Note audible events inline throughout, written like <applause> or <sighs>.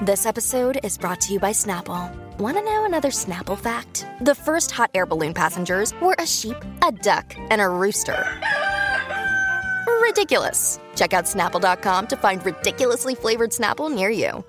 This episode is brought to you by Snapple. Want to know another Snapple fact? The first hot air balloon passengers were a sheep, a duck, and a rooster. Ridiculous. Check out snapple.com to find ridiculously flavored Snapple near you.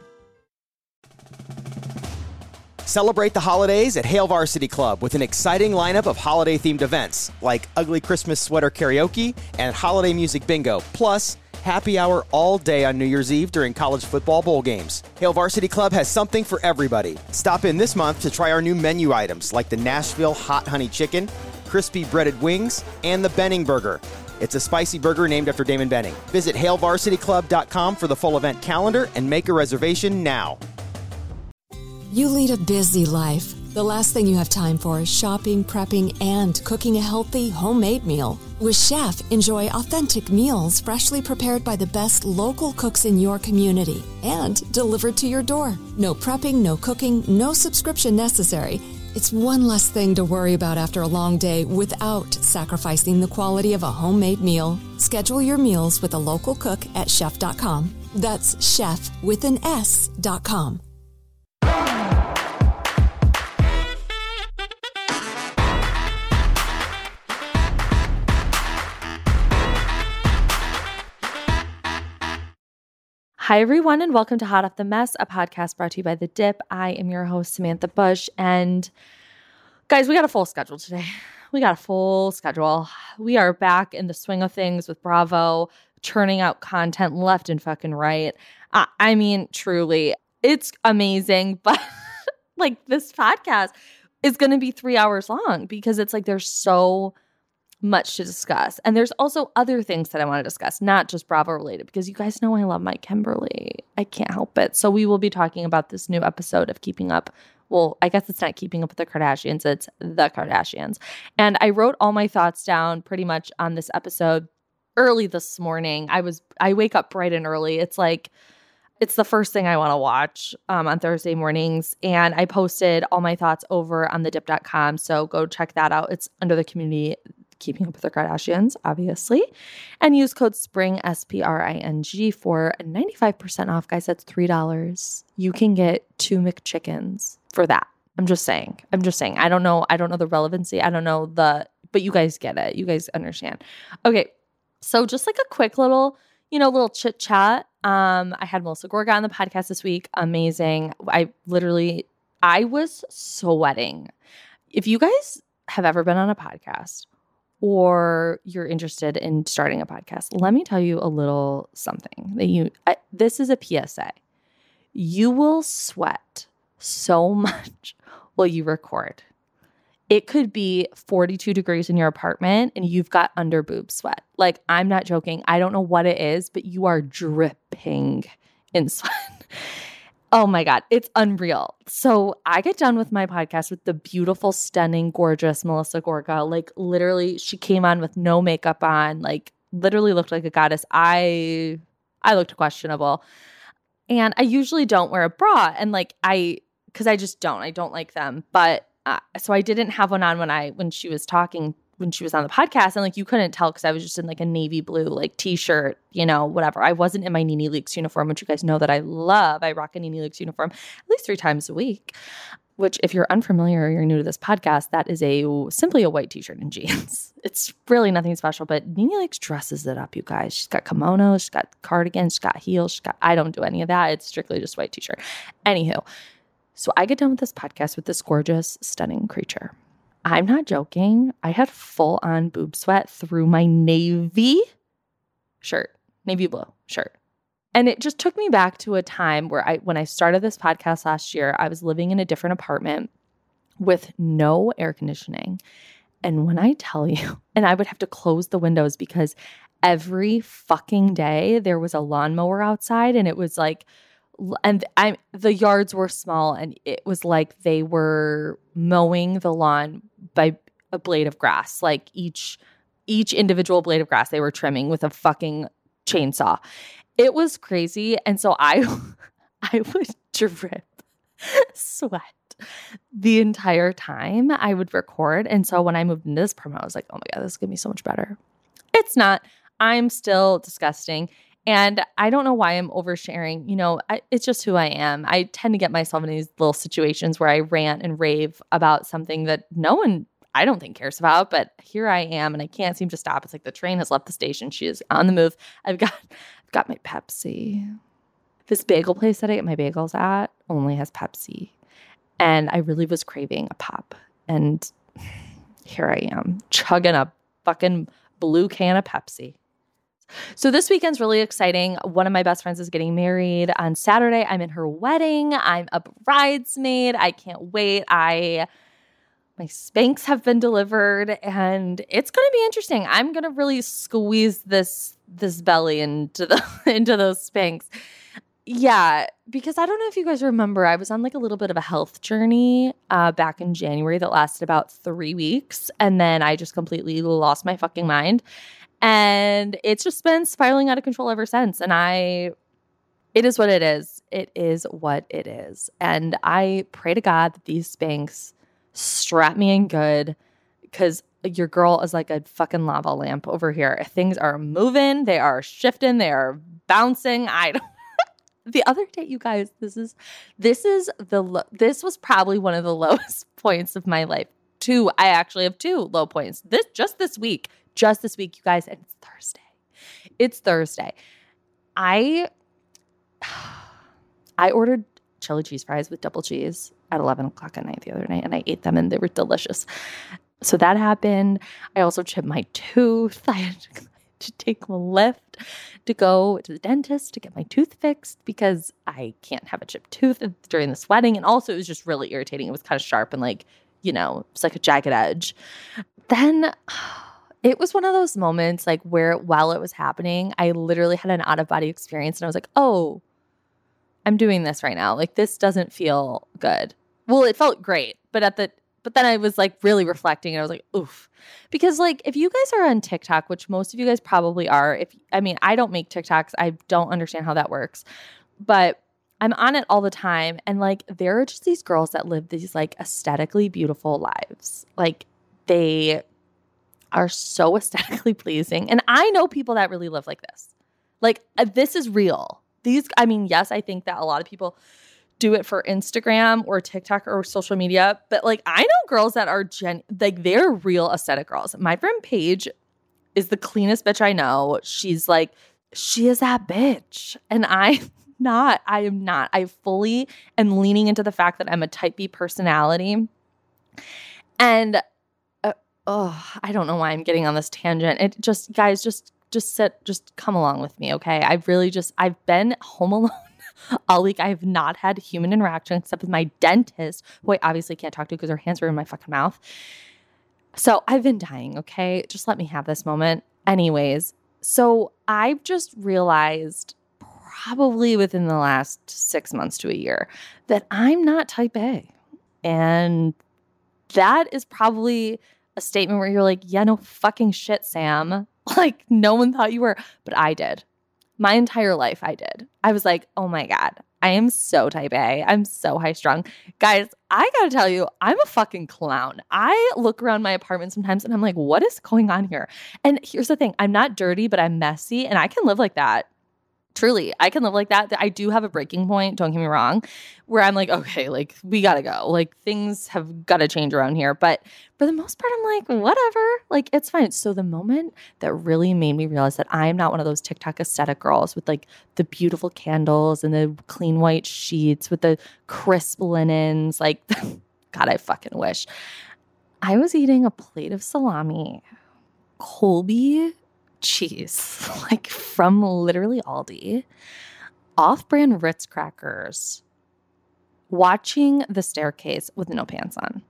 Celebrate the holidays at Hale Varsity Club with an exciting lineup of holiday themed events like Ugly Christmas Sweater Karaoke and Holiday Music Bingo, plus happy hour all day on New Year's Eve during college football bowl games. Hale Varsity Club has something for everybody. Stop in this month to try our new menu items like the Nashville Hot Honey Chicken, crispy breaded wings, and the Benning Burger. It's a spicy burger named after Damon Benning. Visit HaleVarsityClub.com for the full event calendar and make a reservation now. You lead a busy life. The last thing you have time for is shopping, prepping, and cooking a healthy, homemade meal. With Shef, enjoy authentic meals freshly prepared by the best local cooks in your community and delivered to your door. No prepping, no cooking, no subscription necessary. It's one less thing to worry about after a long day without sacrificing the quality of a homemade meal. Schedule your meals with a local cook at shef.com. That's shef with an S.com. Hi, everyone, and welcome to Hot Off the Mess, a podcast brought to you by The Dip. I am your host, Samantha Bush. And guys, we got a full schedule today. We got a full schedule. We are back in the swing of things with Bravo, churning out content left and fucking right. I, I mean, truly, it's amazing. <laughs> But like this podcast is going to be three hours long because it's like there's so much to discuss. And there's also other things that I want to discuss, not just Bravo related, because you guys know I love my Kimberly. I can't help it. So we will be talking about this new episode of Keeping Up. Well, I guess it's not Keeping Up with the Kardashians, it's The Kardashians. And I wrote all my thoughts down pretty much on this episode early this morning. I was I wake up bright and early. It's like it's the first thing I want to watch um, on Thursday mornings. And I posted all my thoughts over on thedip.com. So go check that out. It's under the community Keeping Up with the Kardashians, obviously. And use code SPRING, S P R I N G, for 95% off. Guys, that's $3. You can get two McChickens for that. I'm just saying. I'm just saying. I don't know. I don't know the relevancy. I don't know the, but you guys get it. You guys understand. Okay. So just like a quick little, you know, little chit chat. Um, I had Melissa Gorga on the podcast this week. Amazing. I literally, I was sweating. If you guys have ever been on a podcast or you're interested in starting a podcast, let me tell you a little something that you, I, this is a PSA. You will sweat so <laughs> much while you record. It could be 42 degrees in your apartment and you've got under boob sweat. Like, I'm not joking. I don't know what it is, but you are dripping in <laughs> sweat. Oh my God, it's unreal. So I get done with my podcast with the beautiful, stunning, gorgeous Melissa Gorga. Like, literally, she came on with no makeup on, like, literally looked like a goddess. I I looked questionable. And I usually don't wear a bra. And like I because I just don't. I don't like them. But uh, so I didn't have one on when I when she was talking when she was on the podcast and like you couldn't tell because I was just in like a navy blue like t-shirt, you know, whatever. I wasn't in my Nene Leakes uniform, which you guys know that I love. I rock a Nene Leakes uniform at least three times a week. Which, if you're unfamiliar or you're new to this podcast, that is a simply a white t-shirt and <laughs> jeans. It's really nothing special, but Nene Leakes dresses it up, you guys. She's got kimonos, she's got cardigans, she's got heels, she's got I don't do any of that. It's strictly just white t-shirt. Anywho, so I get done with this podcast with this gorgeous, stunning creature. I'm not joking. I had full on boob sweat through my navy shirt, navy blue shirt. And it just took me back to a time where I when I started this podcast last year, I was living in a different apartment with no air conditioning. And when I tell you, <laughs> and I would have to close the windows because every fucking day there was a lawnmower outside and it was like and I the yards were small and it was like they were mowing the lawn by a blade of grass. Like each each individual blade of grass they were trimming with a fucking chainsaw. It was crazy and so i <laughs> i would drip sweat the entire time i would record. And so when i moved into this promo i was like oh my god this is gonna be so much better. It's not. I'm still disgusting and I don't know why I'm oversharing. You know, I, it's just who I am. I tend to get myself in these little situations where I rant and rave about something that no one, I don't think, cares about. But here I am, and I can't seem to stop. It's like the train has left the station. She is on the move. I've got, <laughs> I've got my Pepsi. This bagel place that I get my bagels at only has Pepsi, and I really was craving a pop. And <sighs> here I am, chugging a fucking blue can of Pepsi. So this weekend's really exciting. One of my best friends is getting married on Saturday. I'm in her wedding. I'm a bridesmaid. I can't wait. I my Spanx have been delivered and it's going to be interesting. I'm going to really squeeze this this belly into the <laughs> into those Spanx. Yeah, because I don't know if you guys remember, I was on like a little bit of a health journey uh, back in January that lasted about three weeks. And then I just completely lost my fucking mind. And it's just been spiraling out of control ever since. And I, it is what it is. It is what it is. And I pray to God that these Spanx strap me in good because your girl is like a fucking lava lamp over here. Things are moving, they are shifting, they are bouncing. I don't. <laughs> the other day, you guys, this is this is the lo- this was probably one of the <laughs> lowest points of my life. Two, I actually have two low points. This just this week just this week, you guys, and it's Thursday. It's Thursday. I <sighs> I ordered chili cheese fries with double cheese at 11 o'clock at night the other night, and I ate them and they were delicious. So that happened. I also chipped my tooth. <laughs> I had <laughs> to take a Lyft to go to the dentist to get my tooth fixed because I can't have a chipped tooth during this wedding. And also, it was just really irritating. It was kind of sharp and like, you know, it's like a jagged edge. Then <sighs> it was one of those moments like where while it was happening, I literally had an out of body experience and I was like, oh, I'm doing this right now. Like this doesn't feel good. Well, it felt great, but at the but then I was like really reflecting and I was like, oof. Because like if you guys are on TikTok, which most of you guys probably are, if I mean, I don't make TikToks. I don't understand how that works. But I'm on it all the time and like there are just these girls that live these like aesthetically beautiful lives. Like they are so <laughs> aesthetically pleasing. And I know people that really live like this. Like, uh, this is real. These, I mean, yes, I think that a lot of people do it for Instagram or TikTok or social media, but like, I know girls that are gen, like, they're real aesthetic girls. My friend Paige is the cleanest bitch I know. She's like, she is that bitch. And I, <laughs> not. I am not. I fully am leaning into the fact that I'm a type B personality. And oh, I don't know why I'm getting on this tangent. It just, guys, just, just sit, just come along with me, okay? I've really just, I've been home <laughs> alone all week. I have not had human interaction except with my dentist, who I obviously can't talk to because her hands were in my fucking mouth. So I've been dying, okay? Just let me have this moment. Anyways, so I've just realized probably within the last six months to a year that I'm not type A. And that is probably a statement where you're like, yeah, no fucking shit, Sam. <laughs> Like, no one thought you were, but I did. My entire life, I did. I was like, oh my God, I am so type A. I'm so high strung. Guys, I gotta tell you, I'm a fucking clown. I look around my apartment sometimes and I'm like, what is going on here? And here's the thing I'm not dirty, but I'm messy and I can live like that truly i can live like that. I do have a breaking point don't get me wrong where i'm like okay like we gotta go. Like things have gotta change around here. But for the most part i'm like whatever. Like it's fine. So the moment that really made me realize that i'm not one of those tiktok aesthetic girls with like the beautiful candles and the clean white sheets with the crisp linens like <laughs> god i fucking wish. I was eating a plate of salami colby cheese, <laughs> like from literally Aldi, off brand Ritz crackers, watching the staircase with no pants on,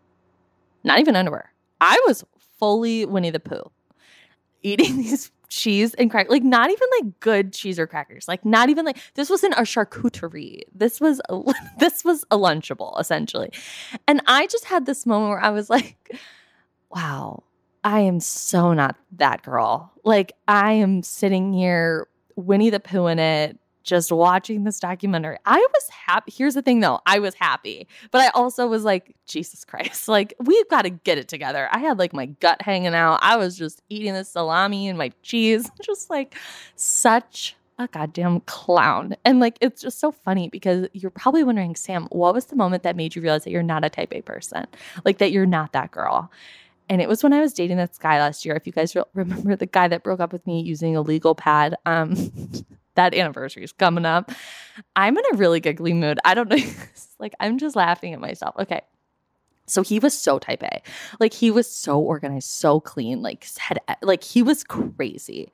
not even underwear. I was fully Winnie the Pooh, eating <laughs> these cheese and crack like not even like good cheese or crackers like not even like this wasn't a charcuterie. This was a, <laughs> this was a lunchable essentially. And i just had this moment where i was like wow i am so not that girl like i am sitting here winnie the pooh in it just watching this documentary. I was happy. Here's the thing though, I was happy, but I also was like, Jesus Christ, <laughs> like we've got to get it together. I had like my gut hanging out. I was just eating the salami and my cheese, <laughs> just like such a goddamn clown. And like it's just so funny because you're probably wondering, Sam, what was the moment that made you realize that you're not a type A person? Like that you're not that girl. And it was when I was dating that guy last year. If you guys <laughs> remember the guy that broke up with me using a legal pad, um, <laughs> that anniversary is coming up. I'm in a really giggly mood. I don't know. <laughs> like, I'm just laughing at myself. Okay. So he was so type A. Like, he was so organized, so clean. Like, had, like he was crazy.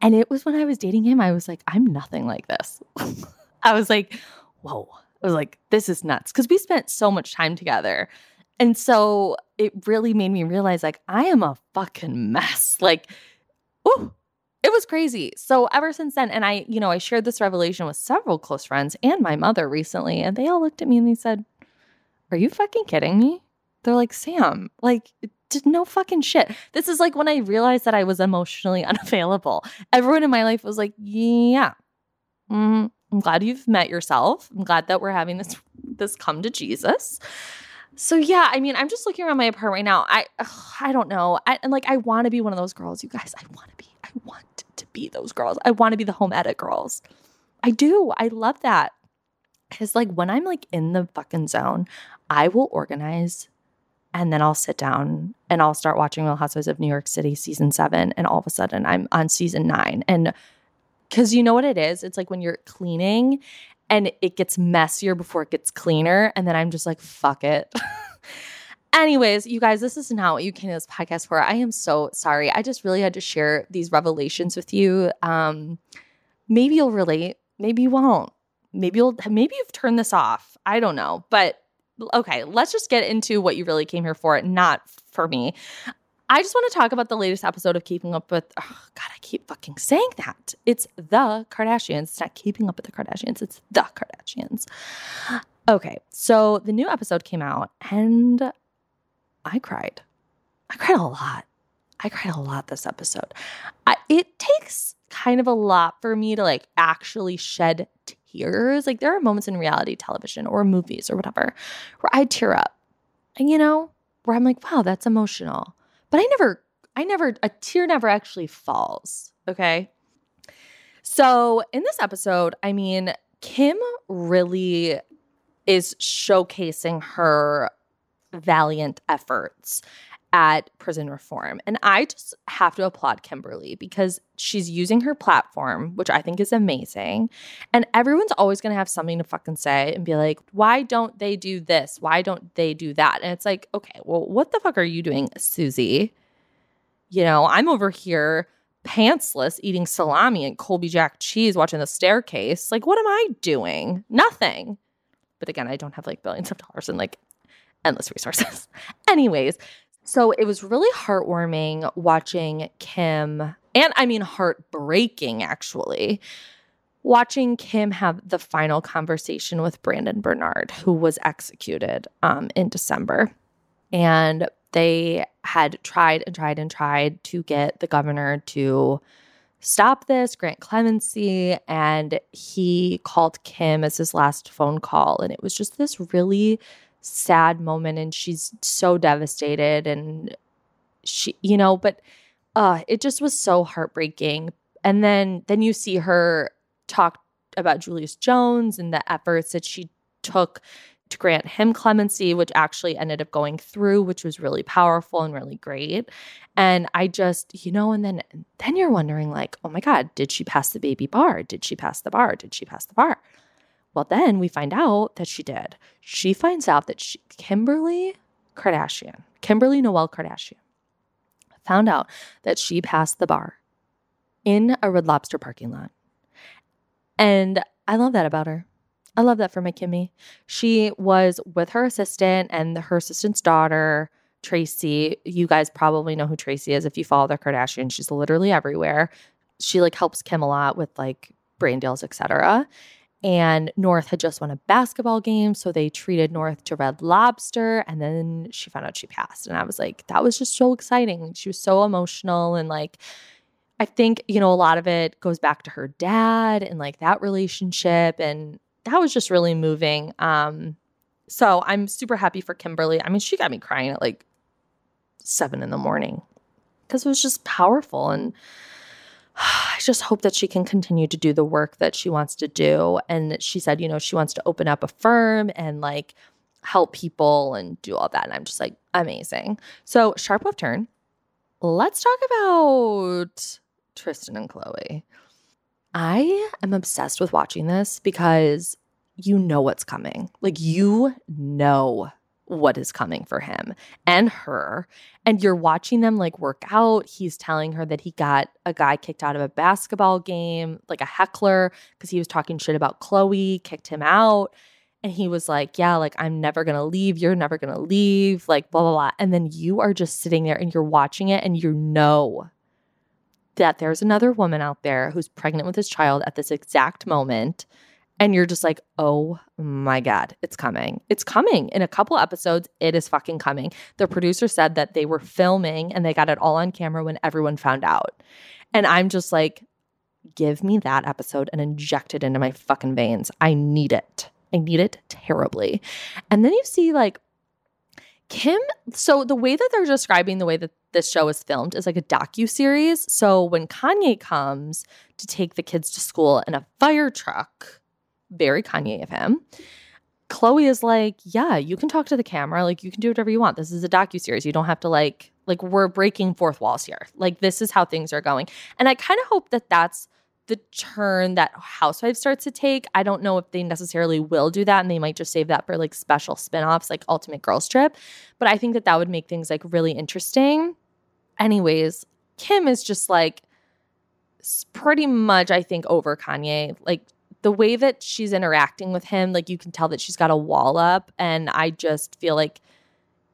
And it was when I was dating him, I was like, I'm nothing like this. I was like, whoa. I was like, this is nuts. Cause we spent so much time together. And so it really made me realize, like, I am a fucking mess. <laughs> Like, oh, it was crazy. So ever since then, and I, you know, I shared this revelation with several close friends and my mother recently, and they all looked at me and they said, Are you fucking kidding me? They're like, Sam, like, did no fucking shit. This is like when I realized that I was emotionally <laughs> unavailable. Everyone in my life was like, Yeah. Mm, I'm glad you've met yourself. I'm glad that we're having this this come to Jesus. So yeah, I mean, I'm just looking around my apartment right now. I ugh, I don't know. I and like I want to be one of those girls, you guys. I want to be. I want to be those girls. I want to be the home edit girls. I do. I love that. Cause like when I'm like in the fucking zone, I will organize and then I'll sit down and I'll start watching Real Housewives of New York City season seven. And all of a sudden I'm on season nine. And because you know what it is? It's like when you're cleaning and it gets messier before it gets cleaner. And then I'm just like, fuck it. <laughs> Anyways, you guys, this is not what you came to this podcast for. I am so sorry. I just really had to share these revelations with you. Um, maybe you'll relate, maybe you won't. Maybe you'll maybe you've turned this off. I don't know. But okay, let's just get into what you really came here for, not for me. I just want to talk about the latest episode of Keeping Up with oh God, I keep fucking saying that. It's the Kardashians. It's not keeping up with the Kardashians, it's the Kardashians. Okay, so the new episode came out and I cried. I cried a lot. I cried a lot this episode. I, it takes kind of a lot for me to like actually shed tears. Like there are moments in reality television or movies or whatever where I tear up. And you know, where I'm like, wow, that's emotional. But I never I never a tear never actually falls, okay? So, in this episode, I mean, Kim really is showcasing her valiant efforts at prison reform. And I just have to applaud Kimberly because she's using her platform, which I think is amazing. And everyone's always going to have something to fucking say and be like, why don't they do this? Why don't they do that? And it's like, okay, well, what the fuck are you doing, Susie? You know, I'm over here pantsless eating salami and Colby Jack cheese watching the staircase. Like, what am I doing? Nothing. But again, I don't have like billions of dollars and like endless resources. <laughs> Anyways, so it was really heartwarming watching Kim, and I mean heartbreaking actually, watching Kim have the final conversation with Brandon Bernard, who was executed um, in December. And they had tried and tried and tried to get the governor to stop this, grant clemency. And he called Kim as his last phone call. And it was just this really sad moment and she's so devastated and she you know but uh it just was so heartbreaking. And then then you see her talk about Julius Jones and the efforts that she took to grant him clemency which actually ended up going through which was really powerful and really great. And i just you know and then then you're wondering like oh my god did she pass the baby bar? Did she pass the bar? Did she pass the bar well, then we find out that she did. She finds out that she, Kimberly Kardashian, Kimberly Noel Kardashian, found out that she passed the bar in a Red Lobster parking lot. And I love that about her. I love that for my Kimmy. She was with her assistant and her assistant's daughter Tracy. You guys probably know who Tracy is if you follow the Kardashians. She's literally everywhere. She like helps Kim a lot with like brain deals, etc. And North had just won a basketball game, so they treated North to Red Lobster, and then she found out she passed. And I was like, that was just so exciting. She was so emotional and like I think, you know, a lot of it goes back to her dad and like that relationship. And that was just really moving. Um, so I'm super happy for Kimberly. I mean, she got me crying at like seven in the morning because it was just powerful. And I just hope that she can continue to do the work that she wants to do. And she said, you know, she wants to open up a firm and like help people and do all that. And I'm just like, amazing. So, sharp left turn. Let's talk about Tristan and Khloe. I am obsessed with watching this because you know what's coming. Like, you know what is coming for him and her. And you're watching them like work out. He's telling her that he got a guy kicked out of a basketball game, like a heckler, because he was talking shit about Khloe, kicked him out. And he was like, Yeah, like, I'm never gonna leave. You're never gonna leave. Like, blah, blah, blah. And then you are just sitting there and you're watching it and you know that there's another woman out there who's pregnant with his child at this exact moment. And you're just like, oh my God, it's coming. It's coming. In a couple episodes, it is fucking coming. The producer said that they were filming and they got it all on camera when everyone found out. And I'm just like, give me that episode and inject it into my fucking veins. I need it. I need it terribly. And then you see like Kim, so the way that they're describing the way that this show is filmed is like a docu series. So when Kanye comes to take the kids to school in a fire truck, very Kanye of him. Khloe is like, yeah, you can talk to the camera, like you can do whatever you want. This is a docu series. You don't have to like like we're breaking fourth walls here. Like this is how things are going. And I kind of hope that that's the turn that Housewives starts to take. I don't know if they necessarily will do that and they might just save that for like special spin-offs like Ultimate Girls Trip, but I think that that would make things like really interesting. Anyways, Kim is just like pretty much I think over Kanye. Like the way that she's interacting with him, like you can tell that she's got a wall up and I just feel like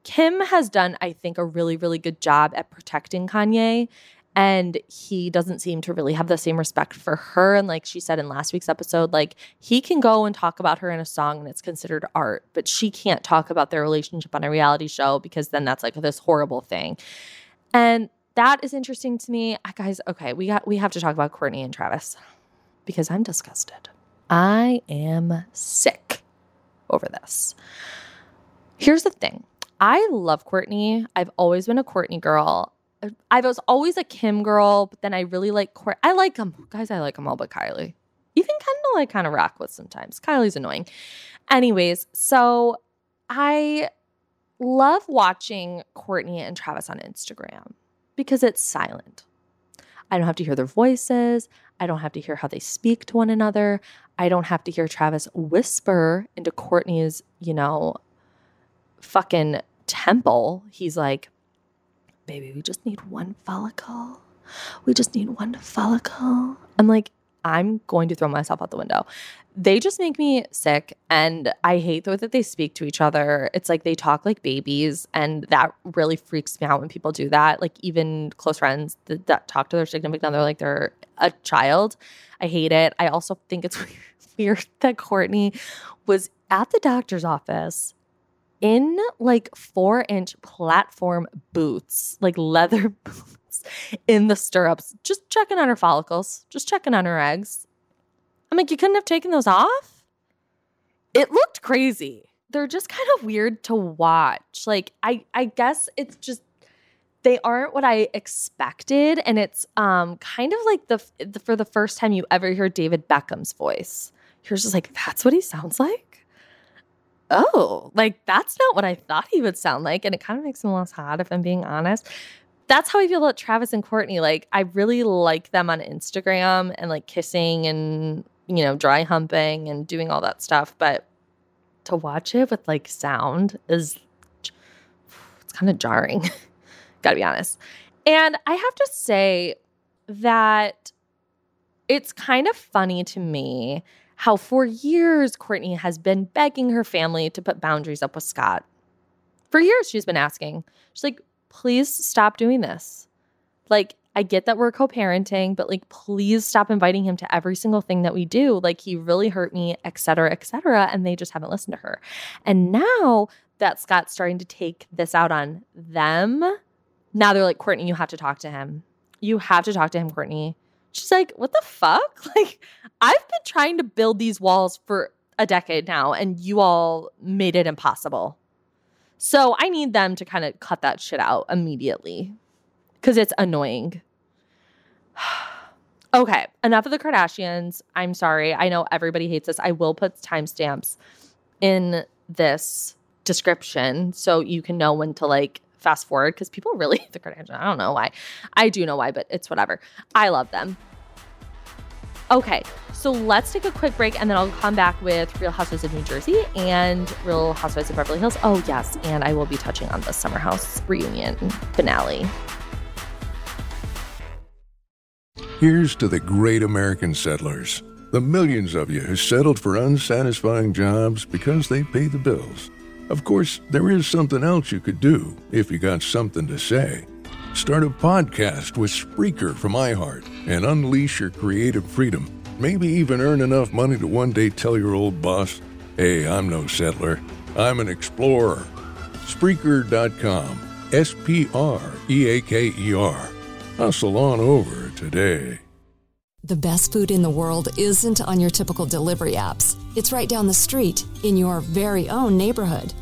Kim has done I think a really really good job at protecting Kanye and he doesn't seem to really have the same respect for her. And like she said in last week's episode like he can go and talk about her in a song and it's considered art but she can't talk about their relationship on a reality show because then that's like this horrible thing. And that is interesting to me. Guys okay we got we have to talk about Kourtney and travis because i'm disgusted i am sick over this here's the thing I love Kourtney. I've always been a Kourtney girl. I was always a Kim girl, but then I really like Court. I like them, guys. I like them all, but Kylie, even Kendall, I kind of rock with sometimes. Kylie's annoying. Anyways, so I love watching Kourtney and Travis on Instagram because it's silent. I don't have to hear their voices. I don't have to hear how they speak to one another. I don't have to hear Travis whisper into Kourtney's, you know, fucking temple. He's like, baby, we just need one follicle. We just need one follicle. I'm like, I'm going to throw myself out the window. They just make me sick. And I hate the way that they speak to each other. It's like they talk like babies. And that really freaks me out when people do that. Like, even close friends that, that talk to their significant other like they're a child. I hate it. I also think it's <laughs> weird that Kourtney was at the doctor's office in like four inch platform boots, like leather <laughs> boots in the stirrups, just checking on her follicles, just checking on her eggs. I'm like, you couldn't have taken those off? It looked crazy. They're just kind of weird to watch. Like, I, I guess it's just they aren't what I expected, and it's um kind of like the, the for the first time you ever hear David Beckham's voice. You're just like, that's what he sounds like oh, like that's not what I thought he would sound like. And it kind of makes him less hot, if I'm being honest. That's how I feel about Travis and Kourtney. Like, I really like them on Instagram and like kissing and, you know, dry humping and doing all that stuff. But to watch it with like sound is, it's kind of jarring. <laughs> Gotta be honest. And I have to say that it's kind of funny to me how for years Kourtney has been begging her family to put boundaries up with Scott. For years, she's been asking. She's like, please stop doing this. Like, I get that we're co parenting, but like, please stop inviting him to every single thing that we do. Like, he really hurt me, et cetera, et cetera. And they just haven't listened to her. And now that Scott's starting to take this out on them, now they're like, Kourtney, you have to talk to him. You have to talk to him, Kourtney. She's like, what the fuck? <laughs> Like, I've been trying to build these walls for a decade now, and you all made it impossible. So I need them to kind of cut that shit out immediately because it's annoying. <sighs> okay, enough of the Kardashians. I'm sorry. I know everybody hates this. I will put timestamps in this description so you can know when to like fast forward because people really <laughs> hate the Kardashians. I don't know why. I do know why, but it's whatever. I love them. Okay, so let's take a quick break and then I'll come back with Real Housewives of New Jersey and Real Housewives of Beverly Hills. Oh, yes, and I will be touching on the Summer House reunion finale. Here's to the great American settlers, the millions of you who settled for unsatisfying jobs because they pay the bills. Of course, there is something else you could do if you got something to say. Start a podcast with Spreaker from iHeart and unleash your creative freedom. Maybe even earn enough money to one day tell your old boss, hey, I'm no settler, I'm an explorer. Spreaker.com. S P R E A K E R. Hustle on over today. The best food in the world isn't on your typical delivery apps. It's right down the street in your very own neighborhood.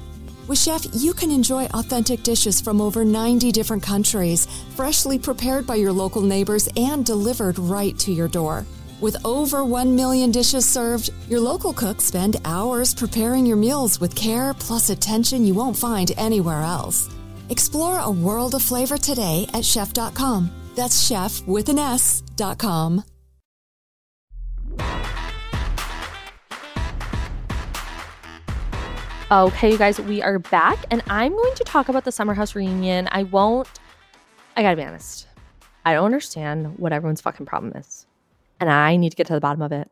With Shef, you can enjoy authentic dishes from over 90 different countries, freshly prepared by your local neighbors and delivered right to your door. With over 1 million dishes served, your local cooks spend hours preparing your meals with care plus attention you won't find anywhere else. Explore a world of flavor today at shef.com. That's shef with an S.com. Okay, you guys, we are back, and I'm going to talk about the Summer House reunion. I won't, I gotta be honest, I don't understand what everyone's fucking problem is. And I need to get to the bottom of it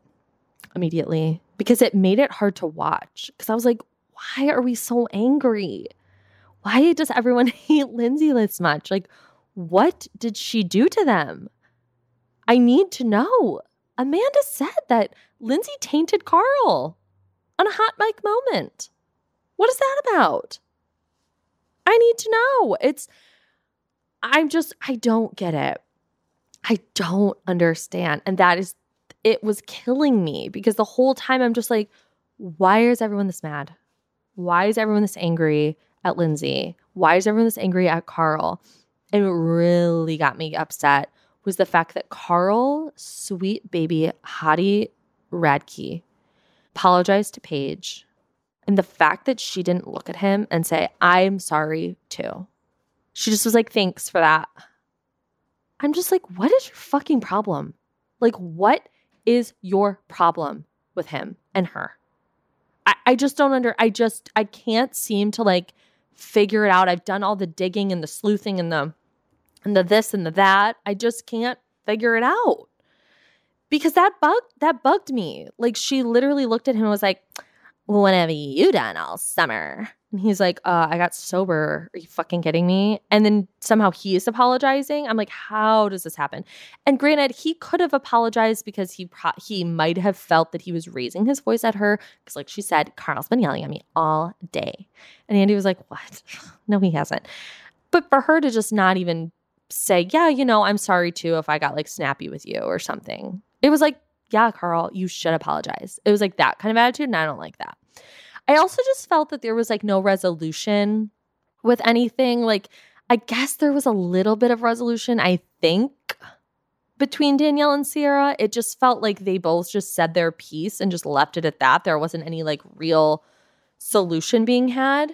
immediately because it made it hard to watch. Because I was like, why are we so angry? Why does everyone <laughs> hate Lindsay this much? Like, what did she do to them? I need to know. Amanda said that Lindsay tainted Carl on a hot mic moment. What is that about? I need to know. It's, I'm just, I don't get it. I don't understand. And that is, it was killing me because the whole time I'm just like, why is everyone this mad? Why is everyone this angry at Lindsay? Why is everyone this angry at Carl? And what really got me upset was the fact that Carl, sweet baby Hottie Radke, apologized to Paige and the fact that she didn't look at him and say, I'm sorry too. She just was like, thanks for that. I'm just like, what is your fucking problem? Like, what is your problem with him and her? I, I just don't under, I just, I can't seem to like figure it out. I've done all the digging and the sleuthing and the, and the this and the that. I just can't figure it out because that bug, that bugged me. Like, she literally looked at him and was like, what have you done all summer? And he's like, uh, I got sober. Are you fucking kidding me? And then somehow he's apologizing. I'm like, how does this happen? And granted, he could have apologized because he pro- he might have felt that he was raising his voice at her. Because, like she said, Carl's been yelling at me all day. And Andy was like, what? <laughs> no, he hasn't. But for her to just not even say, yeah, you know, I'm sorry too if I got like snappy with you or something. It was like, yeah, Carl, you should apologize. It was like that kind of attitude, and I don't like that. I also just felt that there was like no resolution with anything. Like, I guess there was a little bit of resolution, I think, between Danielle and Ciara. It just felt like they both just said their piece and just left it at that. There wasn't any like real solution being had.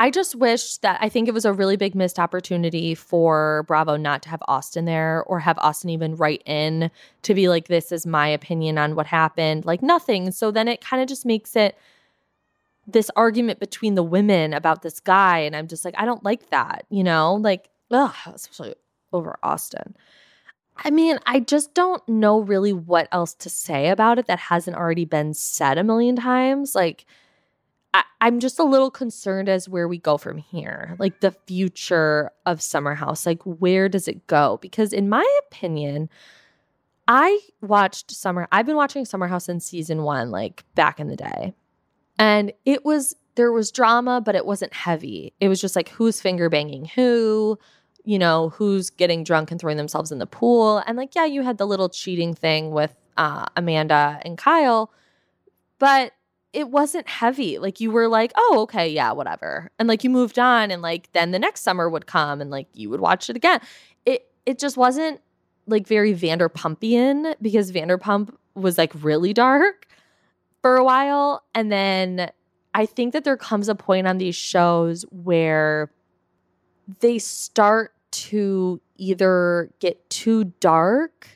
I just wish that I think it was a really big missed opportunity for Bravo not to have Austin there or have Austin even write in to be like, this is my opinion on what happened, like nothing. So then it kind of just makes it this argument between the women about this guy. And I'm just like, I don't like that, you know, like, ugh, especially over Austin. I mean, I just don't know really what else to say about it that hasn't already been said a million times. Like, I, I'm just a little concerned as where we go from here, like the future of Summer House. Like, where does it go? Because, in my opinion, I watched Summer, I've been watching Summer House in season one, like back in the day. And it was, there was drama, but it wasn't heavy. It was just like who's finger banging who, you know, who's getting drunk and throwing themselves in the pool. And like, yeah, you had the little cheating thing with uh, Amanda and Kyle, but it wasn't heavy. Like you were like, oh, okay, yeah, whatever. And like you moved on and like then the next summer would come and like you would watch it again. It it just wasn't like very Vanderpumpian because Vanderpump was like really dark for a while. And then I think that there comes a point on these shows where they start to either get too dark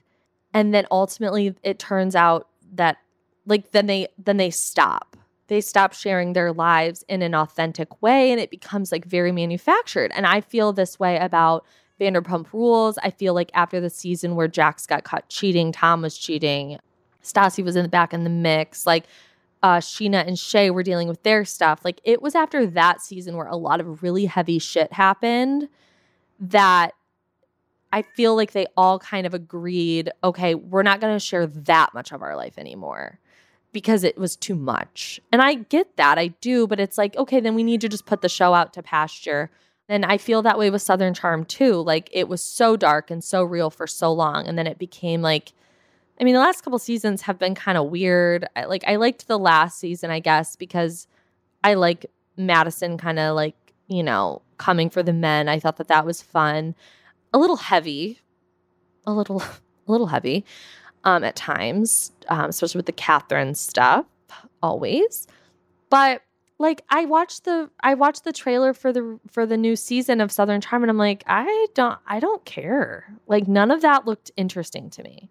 and then ultimately it turns out that like then they then they stop. They stop sharing their lives in an authentic way and it becomes like very manufactured. And i feel this way about vanderpump rules. I feel like after the season where jax got caught cheating tom was cheating stassi was in the back in the mix like uh, Scheana and Shay were dealing with their stuff. Like it was after that season where a lot of really heavy shit happened that I feel like they all kind of agreed, okay, we're not going to share that much of our life anymore because it was too much. And I get that, I do, but it's like, okay, then we need to just put the show out to pasture. And I feel that way with Southern Charm too. Like it was so dark and so real for so long. And then it became like, I mean, the last couple seasons have been kind of weird. I, like I liked the last season, I guess, because I like Madison kind of like, you know, coming for the men. I thought that that was fun. A little heavy, a little, <laughs> a little heavy um, at times, um, especially with the Catherine stuff, always. But like I watched the I watched the trailer for the for the new season of Southern Charm and I'm like, I don't I don't care. Like none of that looked interesting to me.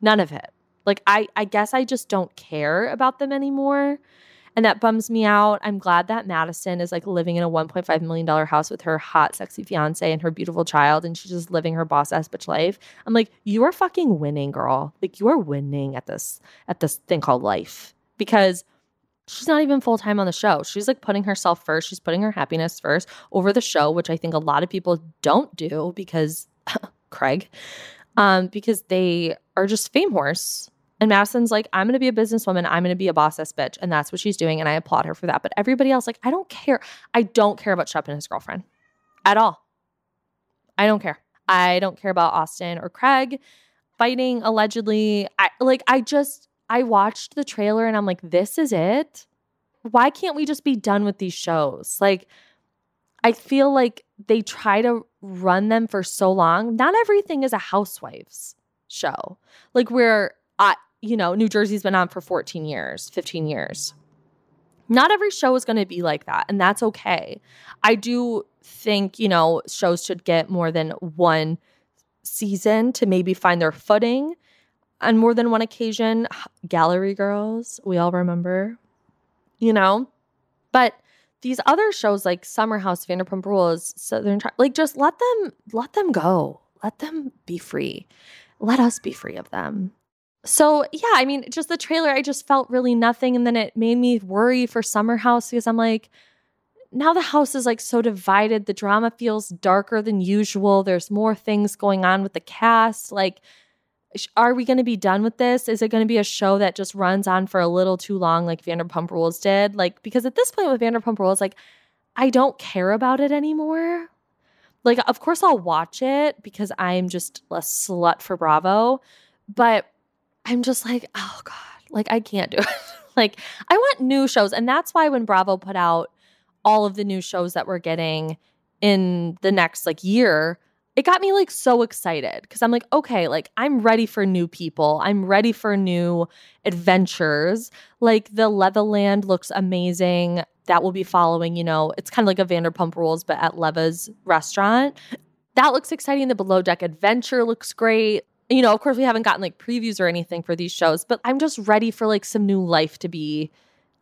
None of it. Like I I guess I just don't care about them anymore. And that bums me out. I'm glad that Madison is like living in a $1.5 million house with her hot, sexy fiance and her beautiful child, and she's just living her boss ass bitch life. I'm like, you are fucking winning, girl. Like you are winning at this at this thing called life. Because she's not even full time on the show. She's like putting herself first. She's putting her happiness first over the show, which I think a lot of people don't do because <laughs> Craig, um, because they are just fame horse and Madison's like, I'm going to be a businesswoman. I'm going to be a boss ass bitch. And that's what she's doing. And I applaud her for that. But everybody else, like, I don't care. I don't care about Shep and his girlfriend at all. I don't care. I don't care about Austin or Craig fighting allegedly. I like, I just, I watched the trailer and I'm like, this is it. Why can't we just be done with these shows? Like, I feel like they try to run them for so long. Not everything is a housewives show. Like, where I, you know, New Jersey's been on for 14 years, 15 years. Not every show is going to be like that, and that's okay. I do think, you know, shows should get more than one season to maybe find their footing on more than one occasion. Gallery Girls, we all remember, you know? But these other shows like Summer House, Vanderpump Rules, Southern like just let them let them go. Let them be free. Let us be free of them. So yeah, I mean, just the trailer, I just felt really nothing. And then it made me worry for Summer House because I'm like, now the house is like so divided. The drama feels darker than usual. There's more things going on with the cast. Like, are we going to be done with this? Is it going to be a show that just runs on for a little too long, like Vanderpump Rules did? Like, because at this point with Vanderpump Rules, like, I don't care about it anymore. Like, of course, I'll watch it because I'm just a slut for Bravo. But I'm just like, oh God, like I can't do <laughs> it. like I want new shows. And that's why when Bravo put out all of the new shows that we're getting in the next like year, it got me like so excited because I'm like, okay, like I'm ready for new people. I'm ready for new adventures. Like the Leatherland looks amazing. That will be following, you know, it's kind of like a Vanderpump Rules, but at Leva's restaurant. That looks exciting. The Below Deck Adventure looks great you know, of course, we haven't gotten like previews or anything for these shows, but I'm just ready for like some new life to be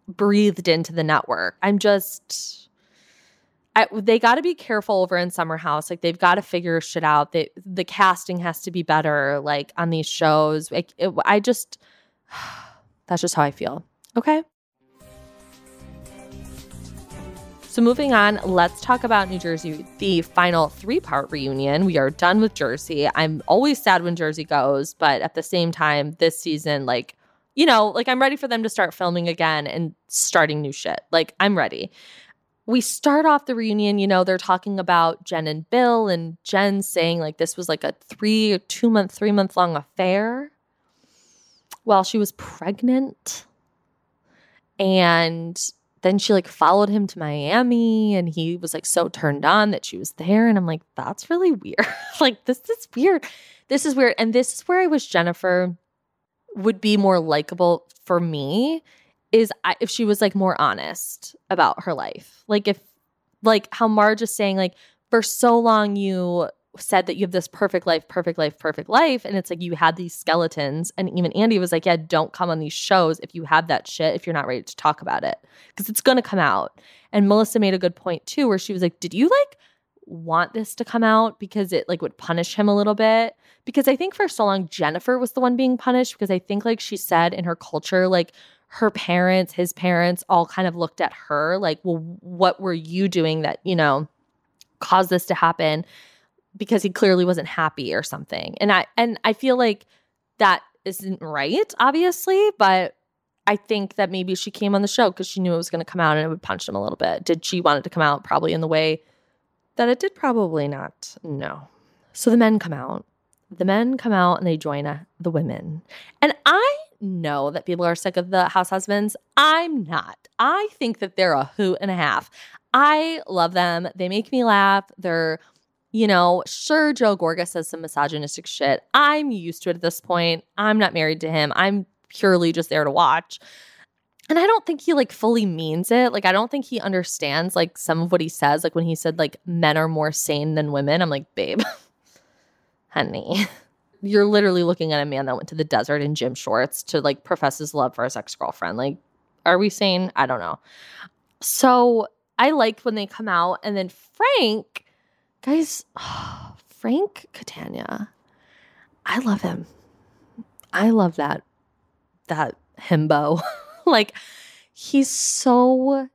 breathed into the network. I'm just. I, they got to be careful over in Summer House. Like they've got to figure shit out. They, the casting has to be better. Like on these shows, it, I just <sighs> that's just how I feel. Okay. So, moving on, let's talk about New Jersey, the final three part reunion. We are done with Jersey. I'm always sad when Jersey goes, but at the same time, this season, like, you know, like I'm ready for them to start filming again and starting new shit. Like, I'm ready. We start off the reunion, you know, they're talking about Jen and Bill, and Jen saying like this was like a three, two month, three month long affair while she was pregnant. And then she like followed him to Miami and he was like so turned on that she was there. And I'm like, that's really weird. <laughs> like, this is weird. This is weird. And this is where I wish Jennifer would be more likable for me is I, if she was like more honest about her life. Like, if, like, how Marge is saying, like, for so long you said that you have this perfect life, perfect life, perfect life. And it's like you had these skeletons. And even Andy was like, yeah, don't come on these shows if you have that shit, if you're not ready to talk about it, because it's going to come out. And Melissa made a good point too, where she was like, did you like want this to come out because it like would punish him a little bit? Because I think for so long, Jennifer was the one being punished because I think, like she said, in her culture, like, her parents, his parents, all kind of looked at her like, well, what were you doing that, you know, caused this to happen? Because he clearly wasn't happy or something. And I and I feel like that isn't right, obviously, but I think that maybe she came on the show because she knew it was going to come out and it would punch him a little bit. Did she want it to come out probably in the way that it did? Probably not. No. So the men come out. The men come out and they join uh, the women. And I know that people are sick of the house husbands. I'm not. I think that they're a hoot and a half. I love them. They make me laugh. They're you know, sure, Joe Gorga says some misogynistic shit. I'm used to it at this point. I'm not married to him. I'm purely just there to watch. And I don't think he like fully means it. Like, I don't think he understands like some of what he says. Like, when he said like men are more sane than women, I'm like, babe, <laughs> honey, you're literally looking at a man that went to the desert in gym shorts to like profess his love for his ex girlfriend. Like, are we sane? I don't know. So I liked when they come out. And then Frank, Guys, <sighs> Frank Catania, I love him. I love that that himbo. <laughs> like he's so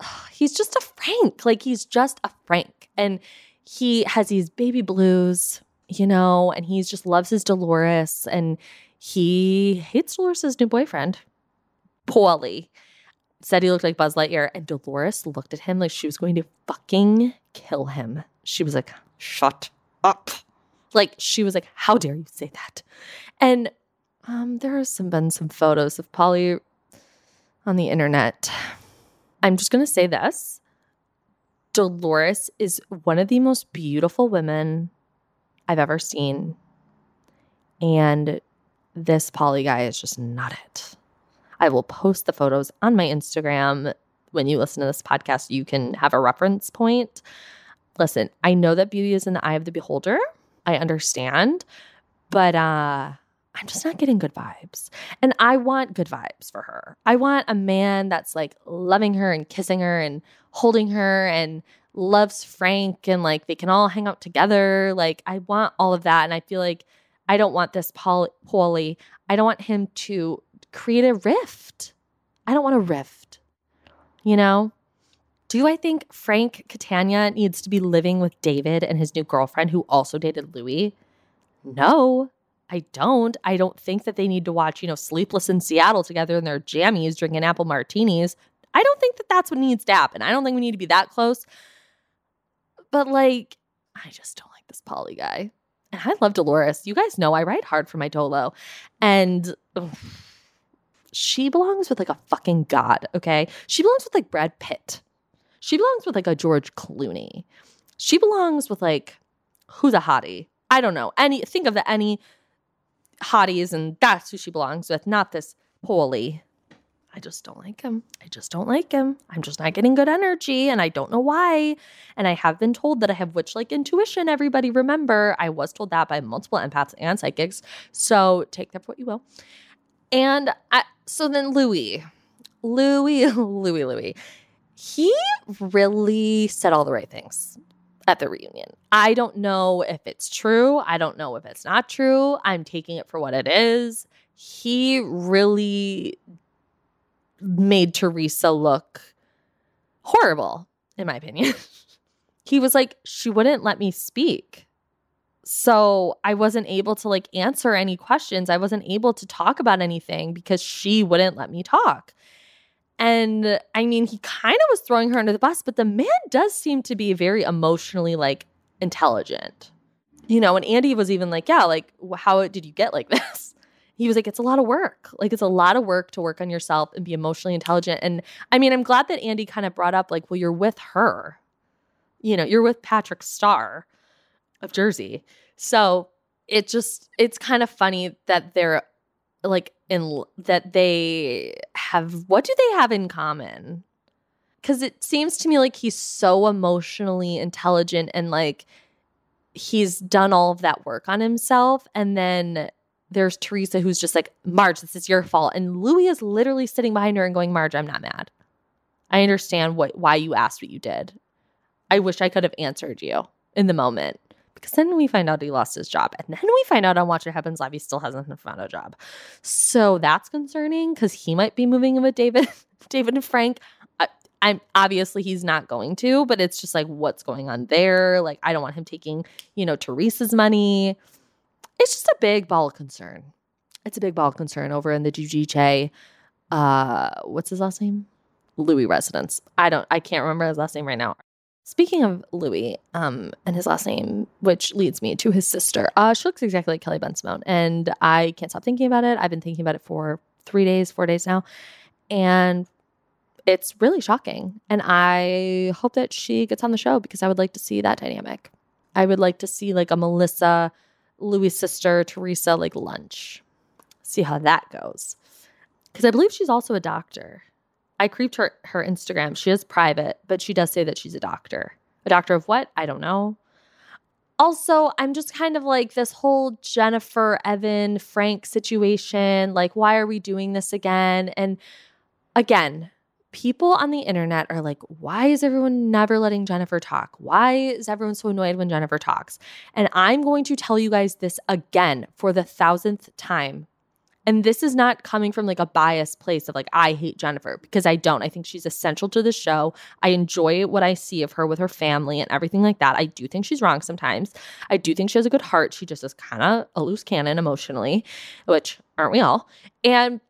<sighs> he's just a Frank. Like he's just a Frank. And he has these baby blues, you know, and he just loves his Dolores and he hates Dolores's new boyfriend, Paulie. Said he looked like Buzz Lightyear, and Dolores looked at him like she was going to fucking kill him she was like, shut up. Like she was like, how dare you say that? And um, there some been some photos of Paulie on the internet. I'm just gonna say this. Dolores is one of the most beautiful women I've ever seen. And this Paulie guy is just not it. I will post the photos on my Instagram. When you listen to this podcast, you can have a reference point listen, I know that beauty is in the eye of the beholder. I understand, but uh I'm just not getting good vibes. And I want good vibes for her. I want a man that's like loving her and kissing her and holding her and loves Frank and like they can all hang out together. Like I want all of that. And I feel like I don't want this Paulie. I don't want him to create a rift. I don't want a rift. You know? Do I think Frank Catania needs to be living with David and his new girlfriend who also dated Louis? No, I don't. I don't think that they need to watch, you know, Sleepless in Seattle together in their jammies drinking apple martinis. I don't think that that's what needs to happen. I don't think we need to be that close. But like, I just don't like this Paulie guy. And I love Dolores. You guys know I write hard for my Dolo. And ugh, she belongs with like a fucking god, okay? She belongs with like Brad Pitt. She belongs with like a George Clooney. She belongs with like who's a hottie? I don't know. Any think of the any hotties and that's who she belongs with, not this Paulie. I just don't like him. I just don't like him. I'm just not getting good energy and I don't know why. And I have been told that I have witch like intuition. Everybody remember, I was told that by multiple empaths and psychics. So take that for what you will. And I, so then Louis, Louis, <laughs> Louis, Louis he really said all the right things at the reunion. I don't know if it's true. I don't know if it's not true. I'm taking it for what it is. He really made Teresa look horrible. in my opinion. <laughs> he was like, she wouldn't let me speak. So I wasn't able to like answer any questions. I wasn't able to talk about anything because she wouldn't let me talk. And I mean, he kind of was throwing her under the bus, but the man does seem to be very emotionally like intelligent. You know, and Andy was even like, Yeah, like, how did you get like <laughs> this? He was like, It's a lot of work. Like, it's a lot of work to work on yourself and be emotionally intelligent. And I mean, I'm glad that Andy kind of brought up, like, well, you're with her. You know, you're with Patrick Star of Jersey. So it just, it's kind of funny that they're like in that they have what do they have in common? Because it seems to me like he's so emotionally intelligent and like he's done all of that work on himself and then there's teresa who's just like marge this is your fault. And louis is literally sitting behind her and going marge i'm not mad. I understand what why you asked what you did. I wish i could have answered you in the moment because then we find out he lost his job. And then we find out on Watch What Happens Live he still hasn't found a job. So that's concerning because he might be moving in with David, <laughs> David and Frank. I, I'm obviously he's not going to, but it's just like what's going on there. Like I don't want him taking, you know, Teresa's money. It's just a big ball of concern. It's a big ball of concern over in the GGJ. Uh, what's his last name? Louis residence. I don't. I can't remember his last name right now. Speaking of Louis, um, and his last name, which leads me to his sister, uh, she looks exactly like Kelly Bensimon, and I can't stop thinking about it. I've been thinking about it for three days, four days now, and it's really shocking. And I hope that she gets on the show because I would like to see that dynamic. I would like to see like a Melissa, Louis' sister, Teresa, like lunch. See how that goes. Because I believe she's also a doctor. I creeped her her Instagram. She is private, but she does say that she's a doctor. A doctor of what? I don't know. Also, I'm just kind of like this whole Jennifer, Evan, Frank situation. Like, why are we doing this again? And again, people on the internet are like, why is everyone never letting Jennifer talk? Why is everyone so annoyed when Jennifer talks? And I'm going to tell you guys this again for the thousandth time and this is not coming from like a biased place of like, I hate Jennifer because I don't. I think she's essential to the show. I enjoy what I see of her with her family and everything like that. I do think she's wrong sometimes. I do think she has a good heart. She just is kind of a loose cannon emotionally, which aren't we all? And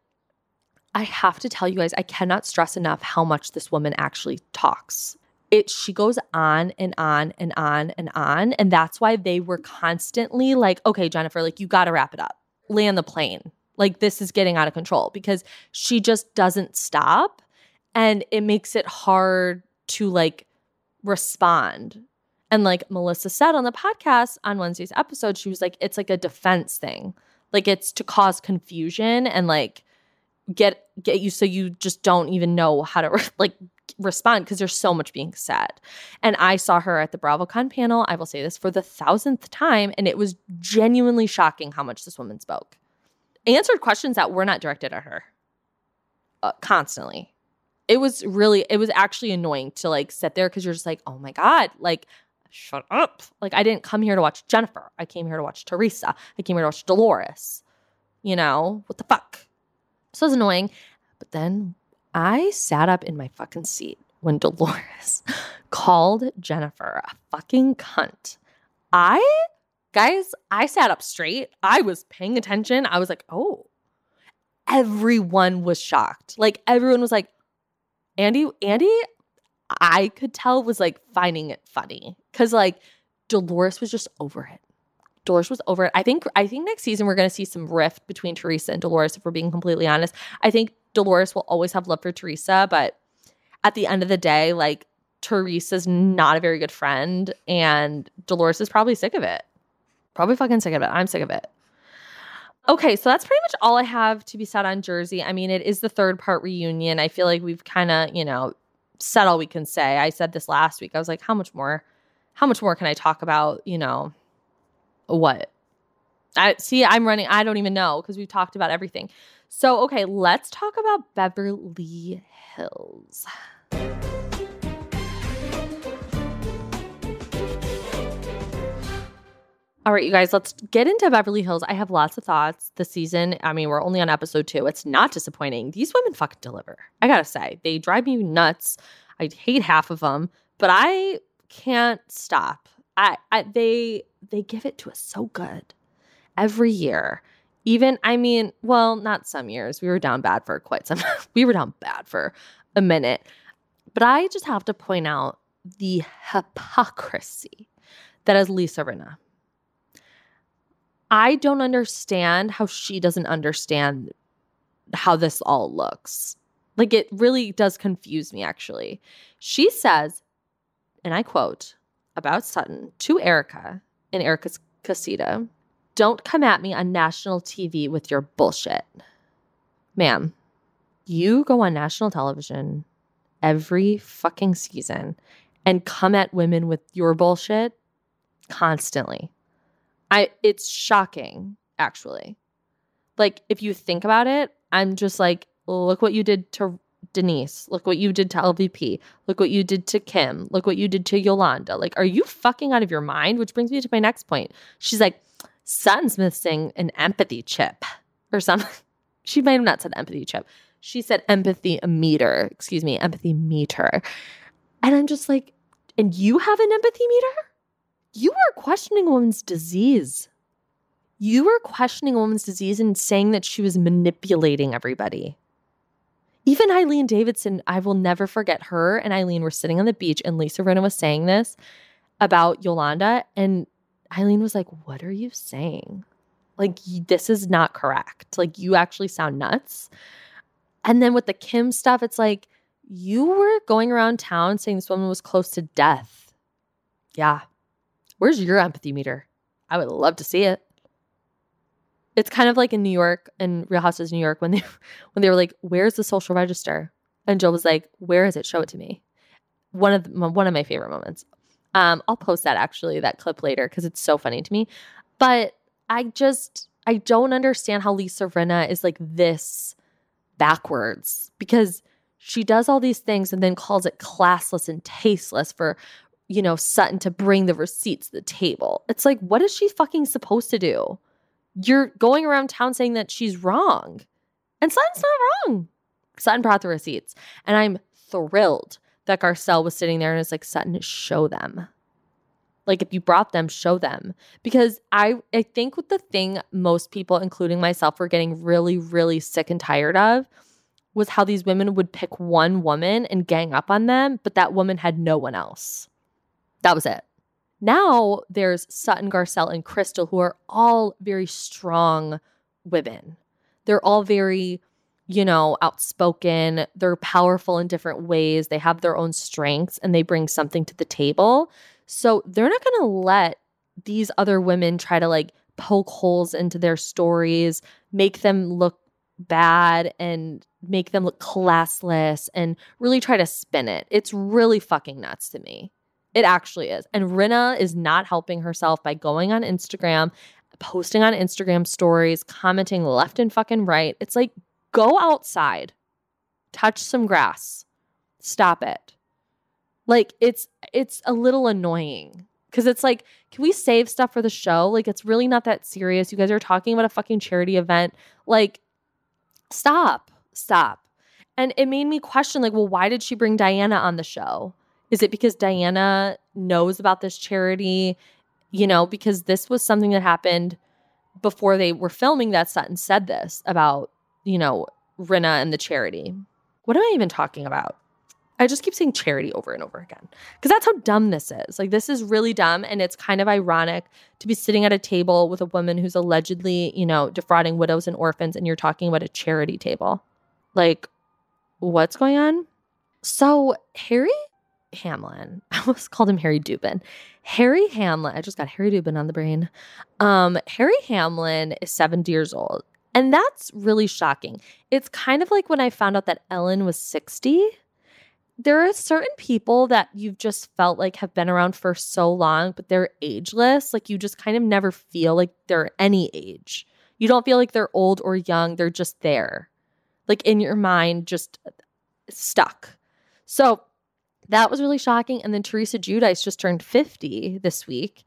I have to tell you guys, I cannot stress enough how much this woman actually talks. It she goes on and on and on and on. And that's why they were constantly like, okay, Jennifer, like you gotta wrap it up. Land the plane like this is getting out of control because she just doesn't stop and it makes it hard to like respond. And like Melissa said on the podcast on Wednesday's episode, she was like, it's like a defense thing. Like it's to cause confusion and like get get you so you just don't even know how to re- <laughs> like respond because there's so much being said. And I saw her at the BravoCon panel. I will say this for the thousandth time, and it was genuinely shocking how much this woman spoke answered questions that were not directed at her uh, constantly. It was really, it was actually annoying to like sit there because you're just like, oh my God, like, shut up. Like, I didn't come here to watch Jennifer. I came here to watch Teresa. I came here to watch Dolores. You know, what the fuck? So it was annoying. But then I sat up in my fucking seat when <laughs> Dolores called Jennifer a fucking cunt. I Guys, I sat up straight. I was paying attention. I was like, oh, everyone was shocked. Like, everyone was like, Andy, Andy, I could tell was like finding it funny because like Dolores was just over it. Dolores was over it. I think I think next season we're going to see some rift between Teresa and Dolores. If we're being completely honest, I think Dolores will always have love for Teresa, but at the end of the day, like Teresa's not a very good friend, and Dolores is probably sick of it. Probably fucking sick of it. I'm sick of it. Okay, so that's pretty much all I have to be said on Jersey. I mean, it is the third part reunion. I feel like we've kind of, you know, said all we can say. I said this last week. I was like, how much more? How much more can I talk about, you know, what? I see I'm running I don't even know because we've talked about everything. So, okay, let's talk about Beverly Hills. All right, you guys, let's get into Beverly Hills. I have lots of thoughts this season. I mean, we're only on episode two. It's not disappointing. These women fucking deliver. I gotta say, they drive me nuts. I hate half of them, but I can't stop. I, I they they give it to us so good every year. Even I mean, well, not some years. We were down bad for quite some. <laughs> we were down bad for a minute. But I just have to point out the hypocrisy that is Lisa Rinna. I don't understand how she doesn't understand how this all looks. Like it really does confuse me, actually. She says, and I quote about Sutton to Erika in Erika's casita Don't come at me on national TV with your bullshit. Ma'am, you go on national television every fucking season and come at women with your bullshit constantly. I it's shocking actually. Like if you think about it, I'm just like look what you did to Denise. Look what you did to LVP. Look what you did to Kim. Look what you did to Yolanda. Like are you fucking out of your mind? Which brings me to my next point. She's like Sutton's missing an empathy chip or something. <laughs> She might have not said empathy chip. She said empathy meter, excuse me, empathy meter. And I'm just like, and you have an empathy meter? You are questioning a woman's disease. You were questioning a woman's disease and saying that she was manipulating everybody. Even Eileen Davidson, I will never forget her and Eileen were sitting on the beach and Lisa Rinna was saying this about Yolanda. And Eileen was like, What are you saying? Like, this is not correct. Like, you actually sound nuts. And then with the Kim stuff, it's like, you were going around town saying this woman was close to death. Yeah. Where's your empathy meter? I would love to see it. It's kind of like in New York and Real Houses New York when they <laughs> when they were like, "Where's the social register?" And Joe was like, "Where is it? Show it to me." One of the, one of my favorite moments. Um, I'll post that actually that clip later because it's so funny to me. But I just I don't understand how Lisa Rinna is like this backwards because she does all these things and then calls it classless and tasteless for you know, Sutton to bring the receipts to the table. It's like, what is she fucking supposed to do? You're going around town saying that she's wrong. And Sutton's not wrong. Sutton brought the receipts. And I'm thrilled that Garcelle was sitting there and it's like, Sutton, show them. Like if you brought them, show them. Because I I think what the thing most people, including myself, were getting really, really sick and tired of was how these women would pick one woman and gang up on them, but that woman had no one else. That was it. Now there's Sutton, Garcelle, and Crystal, who are all very strong women. They're all very, you know, outspoken. They're powerful in different ways. They have their own strengths and they bring something to the table. So they're not going to let these other women try to like poke holes into their stories, make them look bad and make them look classless and really try to spin it. It's really fucking nuts to me. It actually is. And Rinna is not helping herself by going on Instagram, posting on Instagram stories, commenting left and fucking right. It's like, go outside, touch some grass, stop it. Like it's it's a little annoying because it's like, can we save stuff for the show? Like it's really not that serious. You guys are talking about a fucking charity event. Like, stop, stop. And it made me question, like, well, why did she bring Diana on the show? Is it because Diana knows about this charity? You know, because this was something that happened before they were filming that Sutton said this about, you know, Rinna and the charity. What am I even talking about? I just keep saying charity over and over again because that's how dumb this is. Like, this is really dumb. And it's kind of ironic to be sitting at a table with a woman who's allegedly, you know, defrauding widows and orphans, and you're talking about a charity table. Like, what's going on? So, Harry Hamlin. <laughs> I almost called him Harry Dubin. Harry Hamlin. I just got Harry Dubin on the brain. Um, Harry Hamlin is 70 years old. And that's really shocking. It's kind of like when I found out that Ellen was 60. There are certain people that you've just felt like have been around for so long, but they're ageless. Like you just kind of never feel like they're any age. You don't feel like they're old or young. They're just there, like in your mind, just stuck. So that was really shocking. And then Teresa Giudice just turned 50 this week.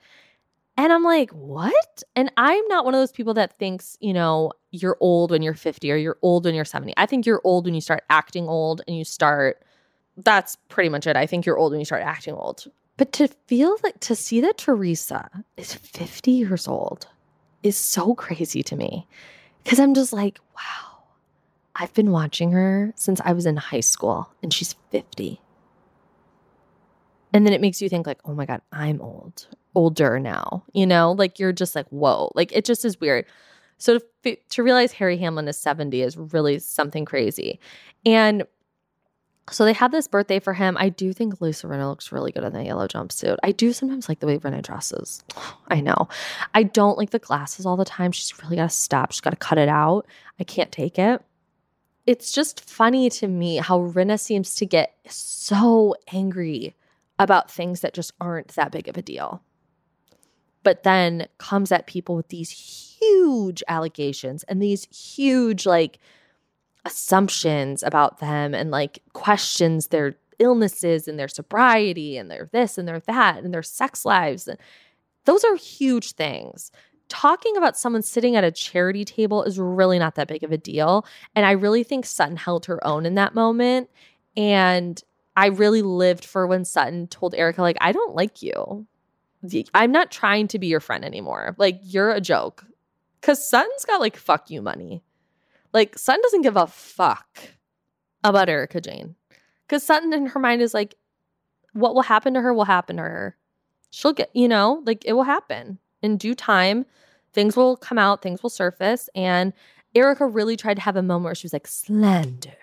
And I'm like, what? And I'm not one of those people that thinks, you know, you're old when you're 50 or you're old when you're 70. I think you're old when you start acting old and you start that's pretty much it. I think you're old when you start acting old. But to feel like to see that Teresa is 50 years old is so crazy to me. Cause I'm just like, wow, I've been watching her since I was in high school and she's 50. And then it makes you think, like, oh my God, I'm old, older now. You know, like you're just like, whoa, like it just is weird. So to, to realize Harry Hamlin is 70 is really something crazy. And so they have this birthday for him. I do think Lisa Rinna looks really good in that yellow jumpsuit. I do sometimes like the way Rinna dresses. <sighs> I know. I don't like the glasses all the time. She's really got to stop. She's got to cut it out. I can't take it. It's just funny to me how Rinna seems to get so angry about things that just aren't that big of a deal. But then comes at people with these huge allegations and these huge, like, assumptions about them and like questions their illnesses and their sobriety and their this and their that and their sex lives. And those are huge things. Talking about someone sitting at a charity table is really not that big of a deal. And I really think Sutton held her own in that moment. And I really lived for when Sutton told Erika, like, I don't like you. I'm not trying to be your friend anymore. Like, you're a joke. Cause Sutton's got like fuck you money. Like Sutton doesn't give a fuck about Erika Jayne. Because Sutton in her mind is like, what will happen to her will happen to her. She'll get, you know, like it will happen in due time. Things will come out, things will surface. And Erika really tried to have a moment where she was like, slander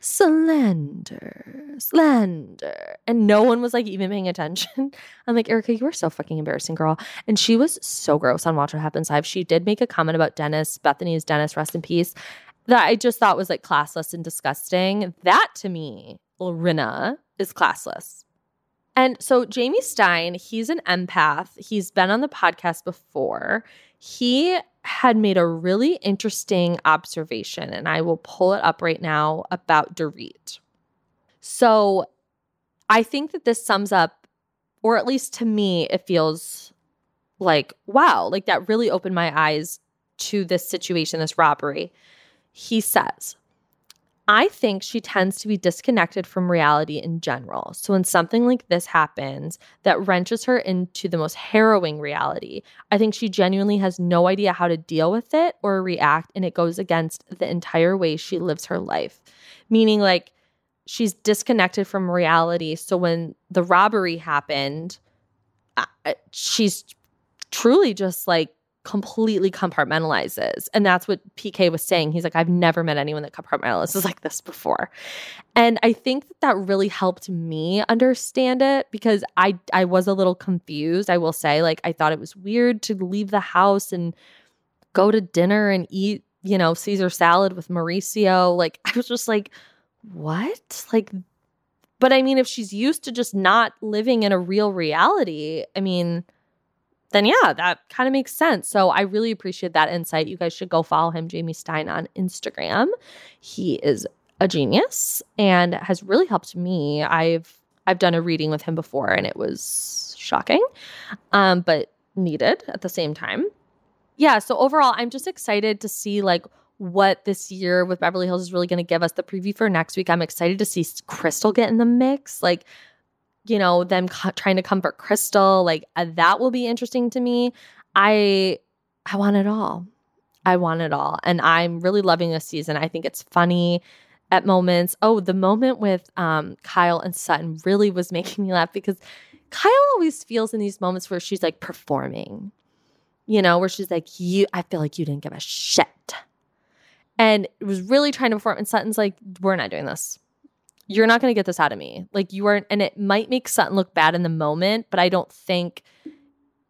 slender, slender. And no one was like even paying attention. <laughs> I'm like, Erika, you are so fucking embarrassing, girl. And she was so gross on Watch What Happens Live. She did make a comment about Dennis, Bethany's Dennis, rest in peace, that I just thought was like classless and disgusting. That to me, Rinna, is classless. And so Jamie Stein, he's an empath. He's been on the podcast before. He had made a really interesting observation, and I will pull it up right now about Dorit. So I think that this sums up, or at least to me, it feels like, wow, like that really opened my eyes to this situation, this robbery. He says, I think she tends to be disconnected from reality in general. So when something like this happens that wrenches her into the most harrowing reality, I think she genuinely has no idea how to deal with it or react. And it goes against the entire way she lives her life. Meaning, like, she's disconnected from reality. So when the robbery happened, she's truly just like completely compartmentalizes. And that's what PK was saying. He's like, I've never met anyone that compartmentalizes like this before. And I think that that really helped me understand it because I I was a little confused. I will say like I thought it was weird to leave the house and go to dinner and eat, you know, Caesar salad with Mauricio. Like I was just like, what? Like but I mean if she's used to just not living in a real reality, I mean, then yeah, that kind of makes sense. So I really appreciate that insight. You guys should go follow him, Jamie Stein, on Instagram. He is a genius and has really helped me. I've I've done a reading with him before and it was shocking, um, but needed at the same time. Yeah, so overall, I'm just excited to see like what this year with Beverly Hills is really going to give us. The preview for next week, I'm excited to see Crystal get in the mix. Like you know, them co- trying to comfort Crystal, like uh, that will be interesting to me. I I want it all. I want it all. And I'm really loving this season. I think it's funny at moments. Oh, the moment with um, Kyle and Sutton really was <laughs> making me laugh because Kyle always feels in these moments where she's like performing, you know, where she's like, You, I feel like you didn't give a shit. And it was really trying to perform. And Sutton's like, We're not doing this you're not going to get this out of me. Like you aren't, and it might make Sutton look bad in the moment, but I don't think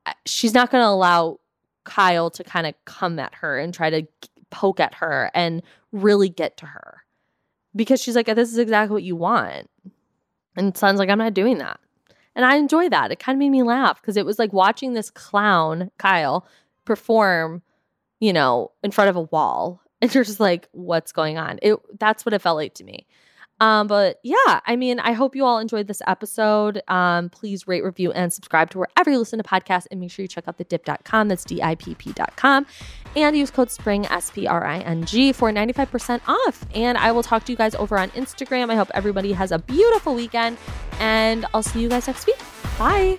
uh, she's not going to allow Kyle to kind of come at her and try to poke at her and really get to her because she's like, this is exactly what you want. And Sutton's like, I'm not doing that. And I enjoy that. It kind of made me laugh because it was like watching this clown, Kyle, perform, you know, in front of a wall. <laughs> And you're just like, what's going on? It that's what it felt like to me. Um, but yeah, I mean, I hope you all enjoyed this episode. Um, please rate, review, and subscribe to wherever you listen to podcasts. And make sure you check out the dipp.com. That's D I P P.com. And use code SPRING, S P R I N G, for 95% off. And I will talk to you guys over on Instagram. I hope everybody has a beautiful weekend. And I'll see you guys next week. Bye.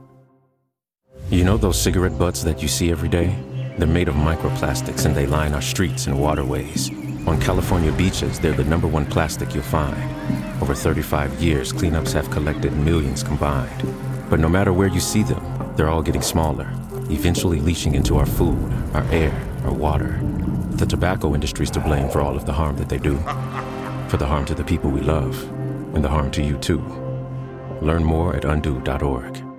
You know those cigarette butts that you see every day? They're made of microplastics and they line our streets and waterways. On California beaches, they're the number one plastic you'll find. Over 35 years, cleanups have collected millions combined. But no matter where you see them, they're all getting smaller, eventually leaching into our food, our air, our water. The tobacco industry's to blame for all of the harm that they do. For the harm to the people we love, and the harm to you too. Learn more at undo.org.